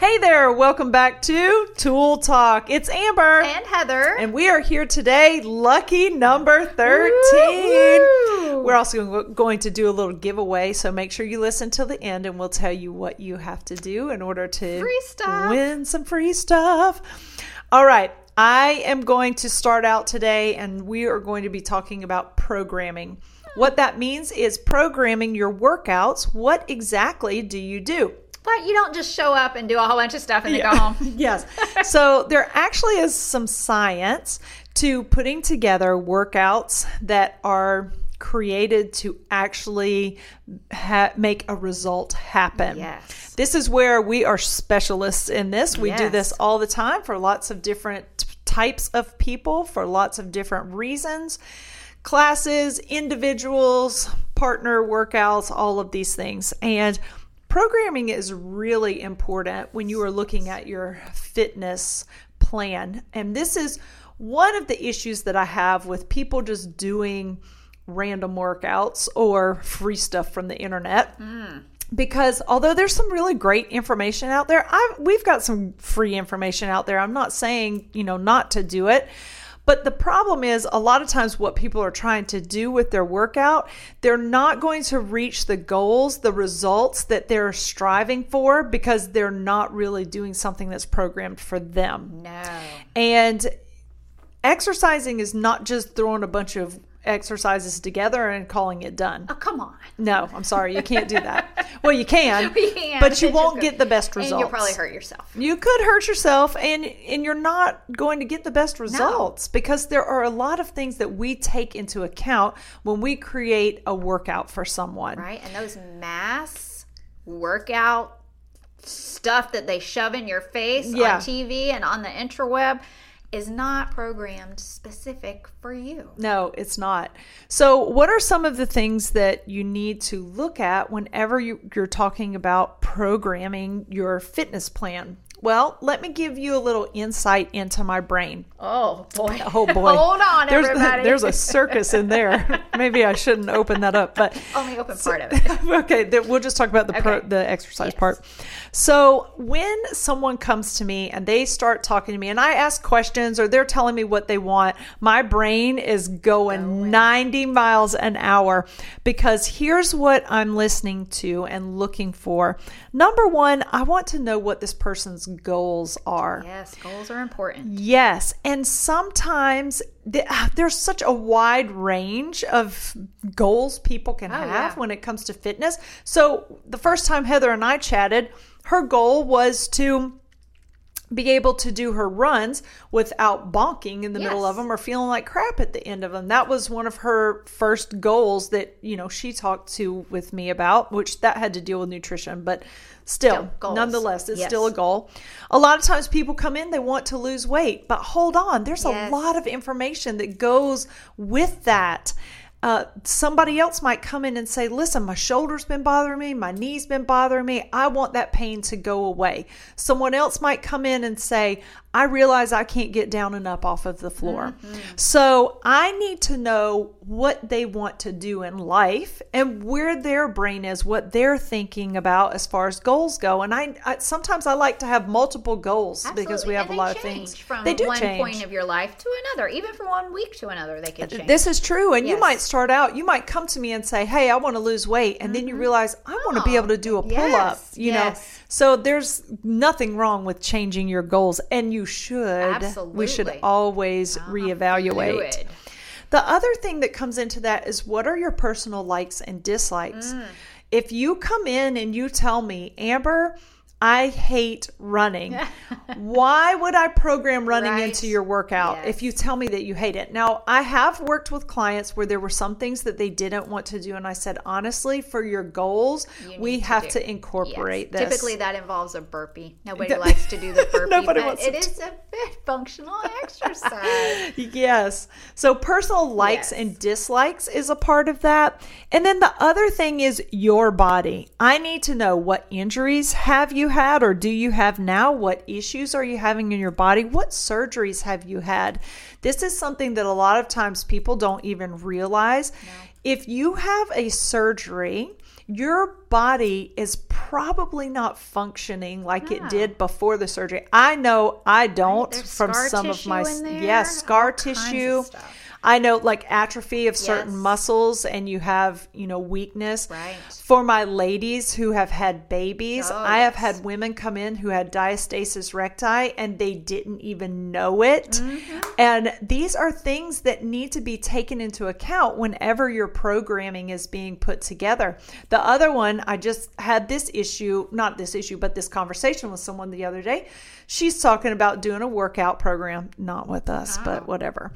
Hey there, welcome back to Toole Talk. It's Amber. And Heather. And we are here today, lucky number 13. Woo-hoo. We're also going to do a little giveaway, so make sure you listen till the end and we'll tell you what you have to do in order to win some free stuff. All right, I am going to start out today and we are going to be talking about programming. What that means is programming your workouts. What exactly do you do? But you don't just show up and do a whole bunch of stuff and then go home. yes. So there actually is some science to putting together workouts that are created to actually ha- make a result happen. Yes. This is where we are specialists in this. We do this all the time for lots of different types of people for lots of different reasons. Classes, individuals, partner workouts, all of these things. And programming is really important when you are looking at your fitness plan. And this is one of the issues that I have with people just doing random workouts or free stuff from the internet. Hmm. Because although there's some really great information out there, I we've got some free information out there. I'm not saying, you know, not to do it. But the problem is, a lot of times, what people are trying to do with their workout, they're not going to reach the goals, the results that they're striving for because they're not really doing something that's programmed for them. No. And exercising is not just throwing a bunch of exercises together and calling it done. Oh, come on. No, I'm sorry, you can't do that. well, you can, You can, but you won't get the best And results. you'll probably hurt yourself. You could hurt yourself, and and you're not going to get the best results because there are a lot of things that we take into account when we create a workout for someone. Right? And those mass workout stuff that they shove in your face Yeah. on TV and on the interweb is not programmed specific for you. No, it's not. So, what are some of the things that you need to look at whenever you, you're talking about programming your fitness plan? Well, let me give you a little insight into my brain. Oh boy. Oh boy. Hold on, there's, everybody. There's a circus in there. Maybe I shouldn't open that up, but Only open part of it. okay, we'll just talk about the pro, the exercise Yes. part. So when someone comes to me and they start talking to me, and I ask questions or they're telling me what they want, my brain is going 90 miles an hour because here's what I'm listening to and looking for. Number one, I want to know what this person's goals are. Yes, goals are important. Yes, and sometimes th- there's such a wide range of goals people can oh, have Oh, yeah. when it comes to fitness. So the first time Heather and I chatted, her goal was to be able to do her runs without bonking in the middle of them or feeling like crap at the end of them. That was one of her first goals that, you know, she talked to with me about, which that had to deal with nutrition, but still, Still, nonetheless, it's Yes. still a goal. A lot of times people come in, they want to lose weight, but hold on, there's Yes. a lot of information that goes with that. Uh, somebody else might come in and say, Listen, my shoulder's been bothering me, my knee's been bothering me. I want that pain to go away. Someone else might come in and say, I realize I can't get down and up off of the floor. Mm-hmm. So I need to know what they want to do in life and where their brain is, what they're thinking about as far as goals go. And I, I sometimes I like to have multiple goals because we have a lot of things. from they do one change. point of your life to another, even from one week to another. They can change. This is true. And you might start out, you might come to me and say, Hey, I want to lose weight. And then you mm-hmm. realize, I want to be Oh, able to do a pull up, yes, you yes. know? So there's nothing wrong with changing your goals. And you should. Absolutely. We should always reevaluate. Fluid. The other thing that comes into that is what are your personal likes and dislikes? If you come in and you tell me, Amber, I hate running. Why would I program running Right. into your workout Yes. if you tell me that you hate it? Now, I have worked with clients where there were some things that they didn't want to do. And I said, honestly, for your goals, You we to have do. to incorporate Yes. this. Typically, that involves a burpee. Nobody likes to do the burpee, Nobody but wants it to is a very functional exercise. Yes. So personal likes Yes. and dislikes is a part of that. And then the other thing is your body. I need to know what injuries have you had or do you have now? What issues are you having in your body? What surgeries have you had? This is something that a lot of times people don't even realize. If you have a surgery, your body is probably not functioning like it did before the surgery. I know I don't There's from some of my yes, scar all tissue. I know like atrophy of certain Yes. muscles and you have, you know, weakness. Right. For my ladies who have had babies, Oh, I have had women come in who had diastasis recti and they didn't even know it. Mm-hmm. And these are things that need to be taken into account whenever your programming is being put together. The other one, I just had this issue, not this issue, but this conversation with someone the other day. She's talking about doing a workout program, not with us, but whatever.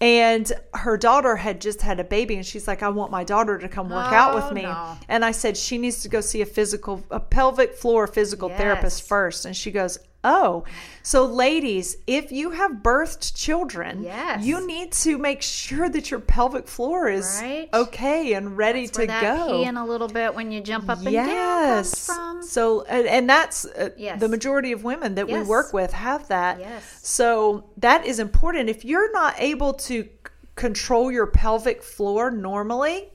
And her daughter had just had a baby, and she's like, I want my daughter to come work out Oh, with me. no. And I said, she needs to go see a physical, a pelvic floor physical therapist Yes. first. And she goes, Oh, so ladies, if you have birthed children, Yes. you need to make sure that your pelvic floor is Right. okay and ready Where to go. peeing a little bit when you jump up and down Yes. comes from. So, and, and that's uh, Yes. the majority of women that Yes. we work with have that. Yes. So that is important. If you're not able to control your pelvic floor normally,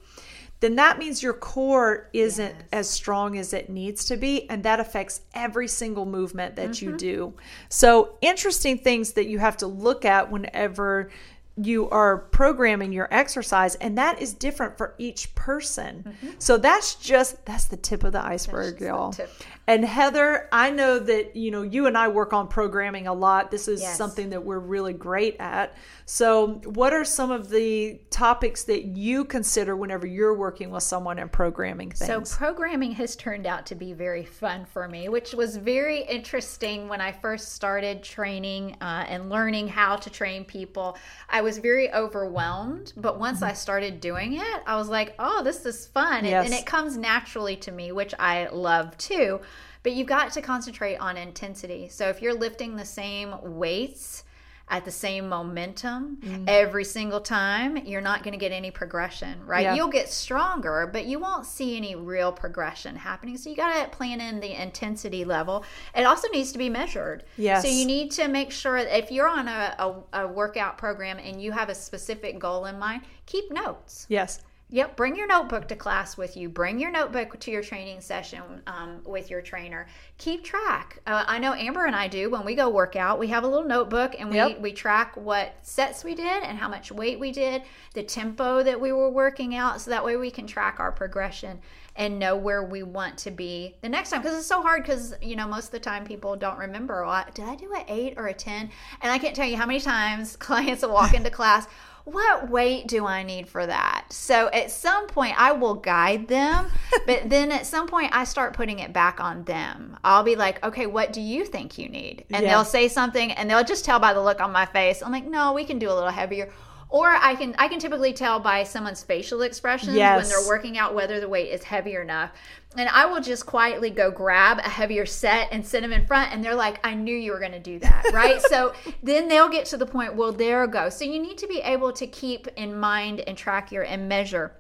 then that means your core isn't Yes. as strong as it needs to be. And that affects every single movement that Mm-hmm. you do. So, interesting things that you have to look at whenever you are programming your exercise and that is different for each person so that's just that's the tip of the iceberg Mm-hmm. the y'all tip. And heather i know that you know you and i work on programming a lot this is Yes. something that we're really great at so what are some of the topics that you consider whenever you're working with someone and programming things? So programming has turned out to be very fun for me, which was very interesting when I first started training uh, and learning how to train people. I was very overwhelmed, but once I started doing it, I was like, "Oh, this is fun," And- and it comes naturally to me, which I love too. But you've got to concentrate on intensity. So if you're lifting the same weights at the same momentum Mm. every single time, you're not going to get any progression, right? Yeah. You'll get stronger, but you won't see any real progression happening. So you got to plan in the intensity level. It also needs to be measured. Yes. So you need to make sure that if you're on a, a, a workout program and you have a specific goal in mind, keep notes. yes Yep, bring your notebook to class with you. Bring your notebook to your training session um, with your trainer. Keep track. Uh, I know Amber and I do when we go work out. We have a little notebook and we Yep. we track what sets we did and how much weight we did, the tempo that we were working out, so that way we can track our progression and know where we want to be the next time. Because it's so hard. Because you know most of the time people don't remember. Well, did I do an eight or a ten? And I can't tell you how many times clients will walk into class what weight do I need for that? So at some point, I will guide them, but then at some point, I start putting it back on them. I'll be like, okay, what do you think you need? And Yeah. they'll say something, and they'll just tell by the look on my face. I'm like, no, we can do a little heavier. Or I can I can typically tell by someone's facial expressions when they're working out whether the weight is heavy or not. And I will just quietly go grab a heavier set and sit them in front, and they're like, I knew you were going to do that, right? so then they'll get to the point, well, there go. So you need to be able to keep in mind and track your and measure.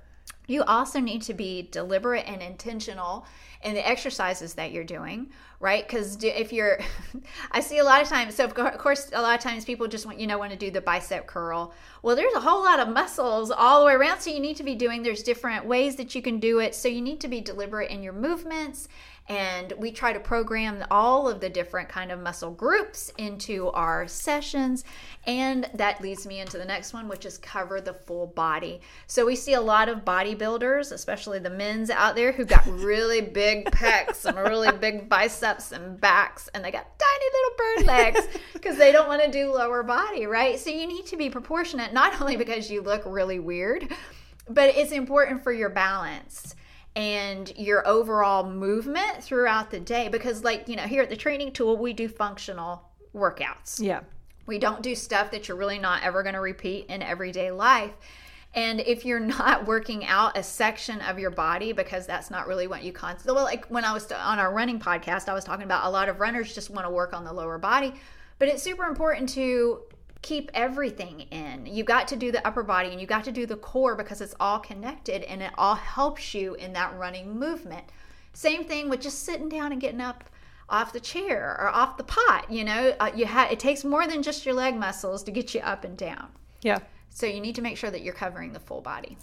You also need to be deliberate and intentional in the exercises that you're doing, right? Because if you're, I see a lot of times. So of course, a lot of times people just want you know want to do the bicep curl. Well, there's a whole lot of muscles all the way around, so you need to be doing. There's different ways that you can do it. So you need to be deliberate in your movements. And we try to program all of the different kind of muscle groups into our sessions. And that leads me into the next one, which is cover the full body. So we see a lot of bodybuilders, especially the men's out there, who got really big pecs and really big biceps and backs, and they got tiny little bird legs because they don't want to do lower body, right? So you need to be proportionate, not only because you look really weird, but it's important for your balance and your overall movement throughout the day because like you know here at the Training Toole we do functional workouts yeah we don't do stuff that you're really not ever going to repeat in everyday life. And if you're not working out a section of your body because that's not really what you constantly, well, like when I was on our running podcast, I was talking about a lot of runners just want to work on the lower body, but it's super important to keep everything in. You got to do the upper body and you got to do the core because it's all connected and it all helps you in that running movement. Same thing with just sitting down and getting up off the chair or off the pot. You know, uh, you ha- it takes more than just your leg muscles to get you up and down. yeah So you need to make sure that you're covering the full body.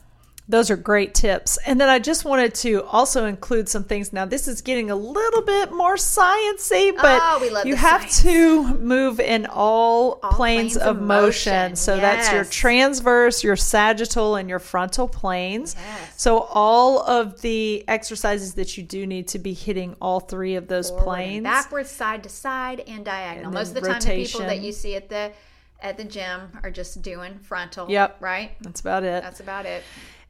Those are great tips. And then I just wanted to also include some things. Now, this is getting a little bit more sciencey, oh, but Oh, we love you have science. to move in all, planes, planes of motion. motion. So that's your transverse, your sagittal, and your frontal planes. Yes. So all of the exercises that you do need to be hitting all three of those Forward planes. backwards, side to side, and diagonal. And Most of the time, the people that you see at the at the gym are just doing frontal. Yep. Right. That's about it. That's about it.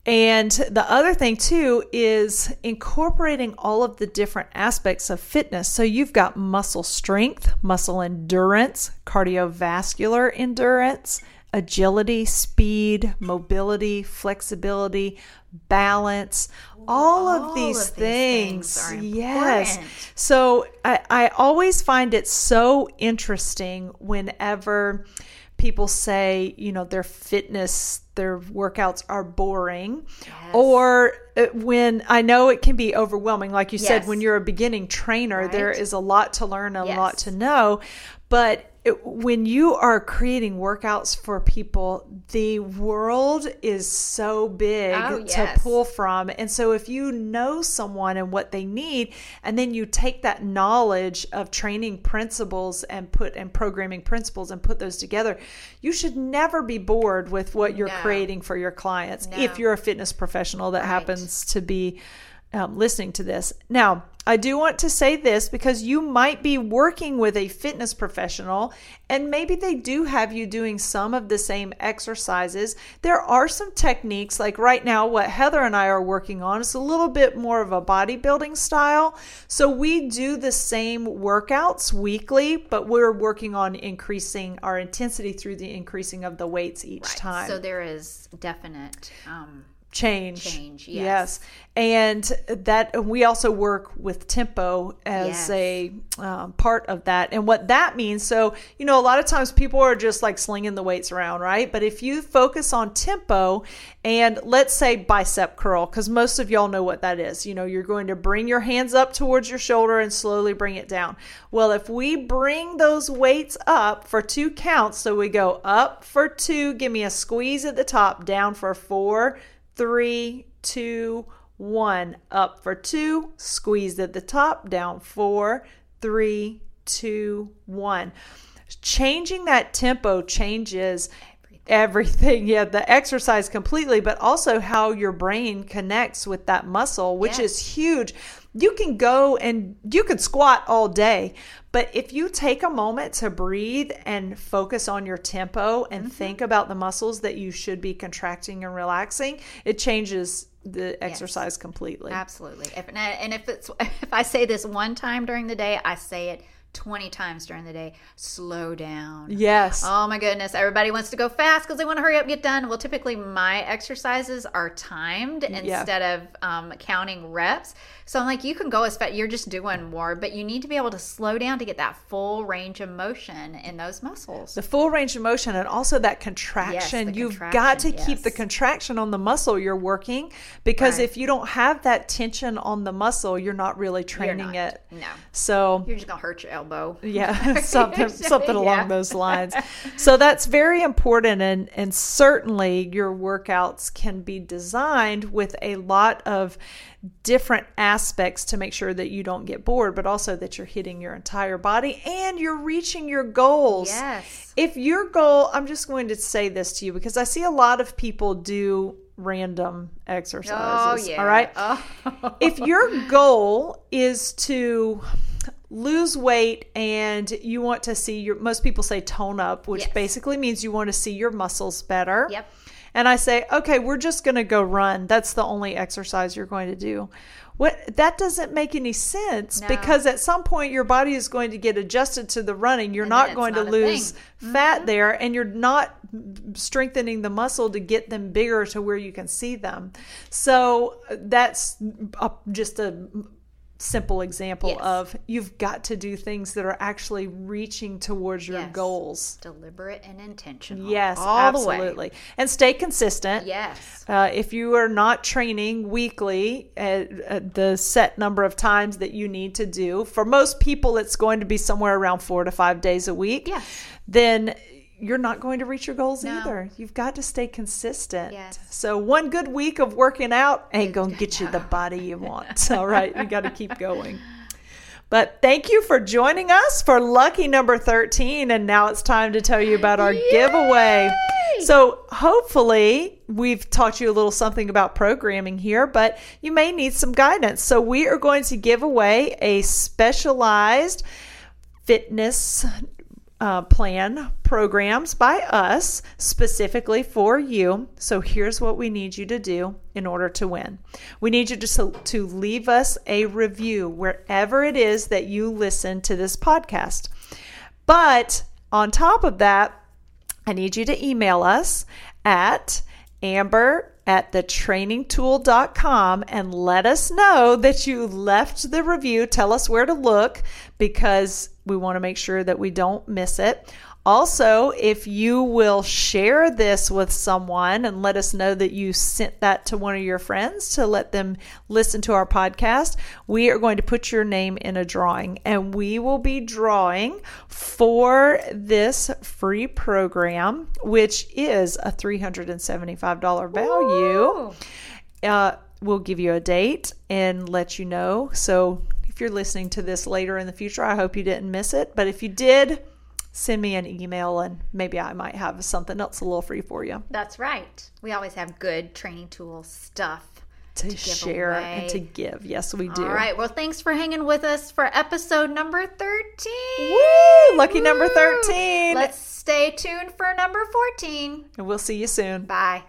And the other thing too is incorporating all of the different aspects of fitness. So you've got muscle strength, muscle endurance, cardiovascular endurance, agility, speed, mobility, flexibility, balance. All, All of these of things things. yes. So I, I always find it so interesting whenever people say, you know, their fitness, their workouts are boring. Or uh, when I know it can be overwhelming, like you said, when you're a beginning trainer, there Right. is a lot to learn, a lot to know. But it, when you are creating workouts for people, the world is so big Oh, to pull from. And so if you know someone and what they need, and then you take that knowledge of training principles and put and programming principles and put those together, you should never be bored with what you're No. Creating for your clients No. if you're a fitness professional that Right. happens to be um, listening to this. Now, I do want to say this because you might be working with a fitness professional and maybe they do have you doing some of the same exercises. There are some techniques, like right now, what Heather and I are working on is a little bit more of a bodybuilding style. So we do the same workouts weekly, but we're working on increasing our intensity through the increasing of the weights each time So there is definite. Um, change. Change, yes. yes. And that we also work with tempo as Yes. a um, part of that. And what that means, so, you know, a lot of times people are just like slinging the weights around, right? But if you focus on tempo and let's say bicep curl, because most of y'all know what that is. You know, you're going to bring your hands up towards your shoulder and slowly bring it down. Well, if we bring those weights up for two counts, so we go up for two, give me a squeeze at the top, down for four, three, two, one. Up for two, squeeze at the top, down four, three, two, one. Changing that tempo changes everything. Yeah, the exercise completely, but also how your brain connects with that muscle, which Yes. is huge. You can go and you could squat all day, but if you take a moment to breathe and focus on your tempo and Mm-hmm. think about the muscles that you should be contracting and relaxing, it changes the exercise completely. absolutely. If, and and if it's if I say this one time during the day, I say it twenty times during the day. Slow down. Yes. Oh my goodness. Everybody wants to go fast because they want to hurry up and get done. Well, typically my exercises are timed instead of um, counting reps. So I'm like, you can go as fast, you're just doing more, but you need to be able to slow down to get that full range of motion in those muscles. the full range of motion and also that contraction. the You've got to contraction, keep the contraction on the muscle you're working because Right. if you don't have that tension on the muscle, you're not really training not. it. No. So You're just going to hurt your elbow. yeah something something along those lines so that's very important and and certainly your workouts can be designed with a lot of different aspects to make sure that you don't get bored but also that you're hitting your entire body and you're reaching your goals Yes. if your goal i'm just going to say this to you because i see a lot of people do random exercises. Oh, yeah. all right Oh. if your goal is to lose weight and you want to see your most people say tone up which Yes. basically means you want to see your muscles better Yep. and i say okay we're just going to go run that's the only exercise you're going to do what that doesn't make any sense No. because at some point your body is going to get adjusted to the running you're And not going not to lose thing. Mm-hmm. fat there and you're not strengthening the muscle to get them bigger to where you can see them so uh, that's a, just a simple example Yes. of you've got to do things that are actually reaching towards your Yes. goals Deliberate and intentional. yes All absolutely and stay consistent Yes. uh, if you are not training weekly at, at the set number of times that you need to do, for most people, it's going to be somewhere around four to five days a week. Yes. Then you're not going to reach your goals No. either. You've got to stay consistent. Yes. So one good week of working out ain't going to get you the body you want. All right, you got to keep going. But thank you for joining us for lucky number 13 and now it's time to tell you about our giveaway. So, hopefully, we've taught you a little something about programming here, but you may need some guidance. So, we are going to give away a specialized fitness uh, plan programs by us specifically for you. So here's what we need you to do in order to win. We need you to, to leave us a review wherever it is that you listen to this podcast. But on top of that, I need you to email us at amber at thetrainingtoole.com and let us know that you left the review. Tell us where to look because we want to make sure that we don't miss it. Also, if you will share this with someone and let us know that you sent that to one of your friends to let them listen to our podcast, we are going to put your name in a drawing and we will be drawing for this free program, which is a $375 value. Uh, we'll give you a date and let you know. So if you're listening to this later in the future, I hope you didn't miss it. But if you did, send me an email and maybe I might have something else a little free for you That's right. We always have good Training Toole stuff. to, give share away. and to give. Yes, we do. All right. Well, thanks for hanging with us for episode number 13. Woo! Lucky number 13. Let's stay tuned for number 14. and we'll see you soon. Bye.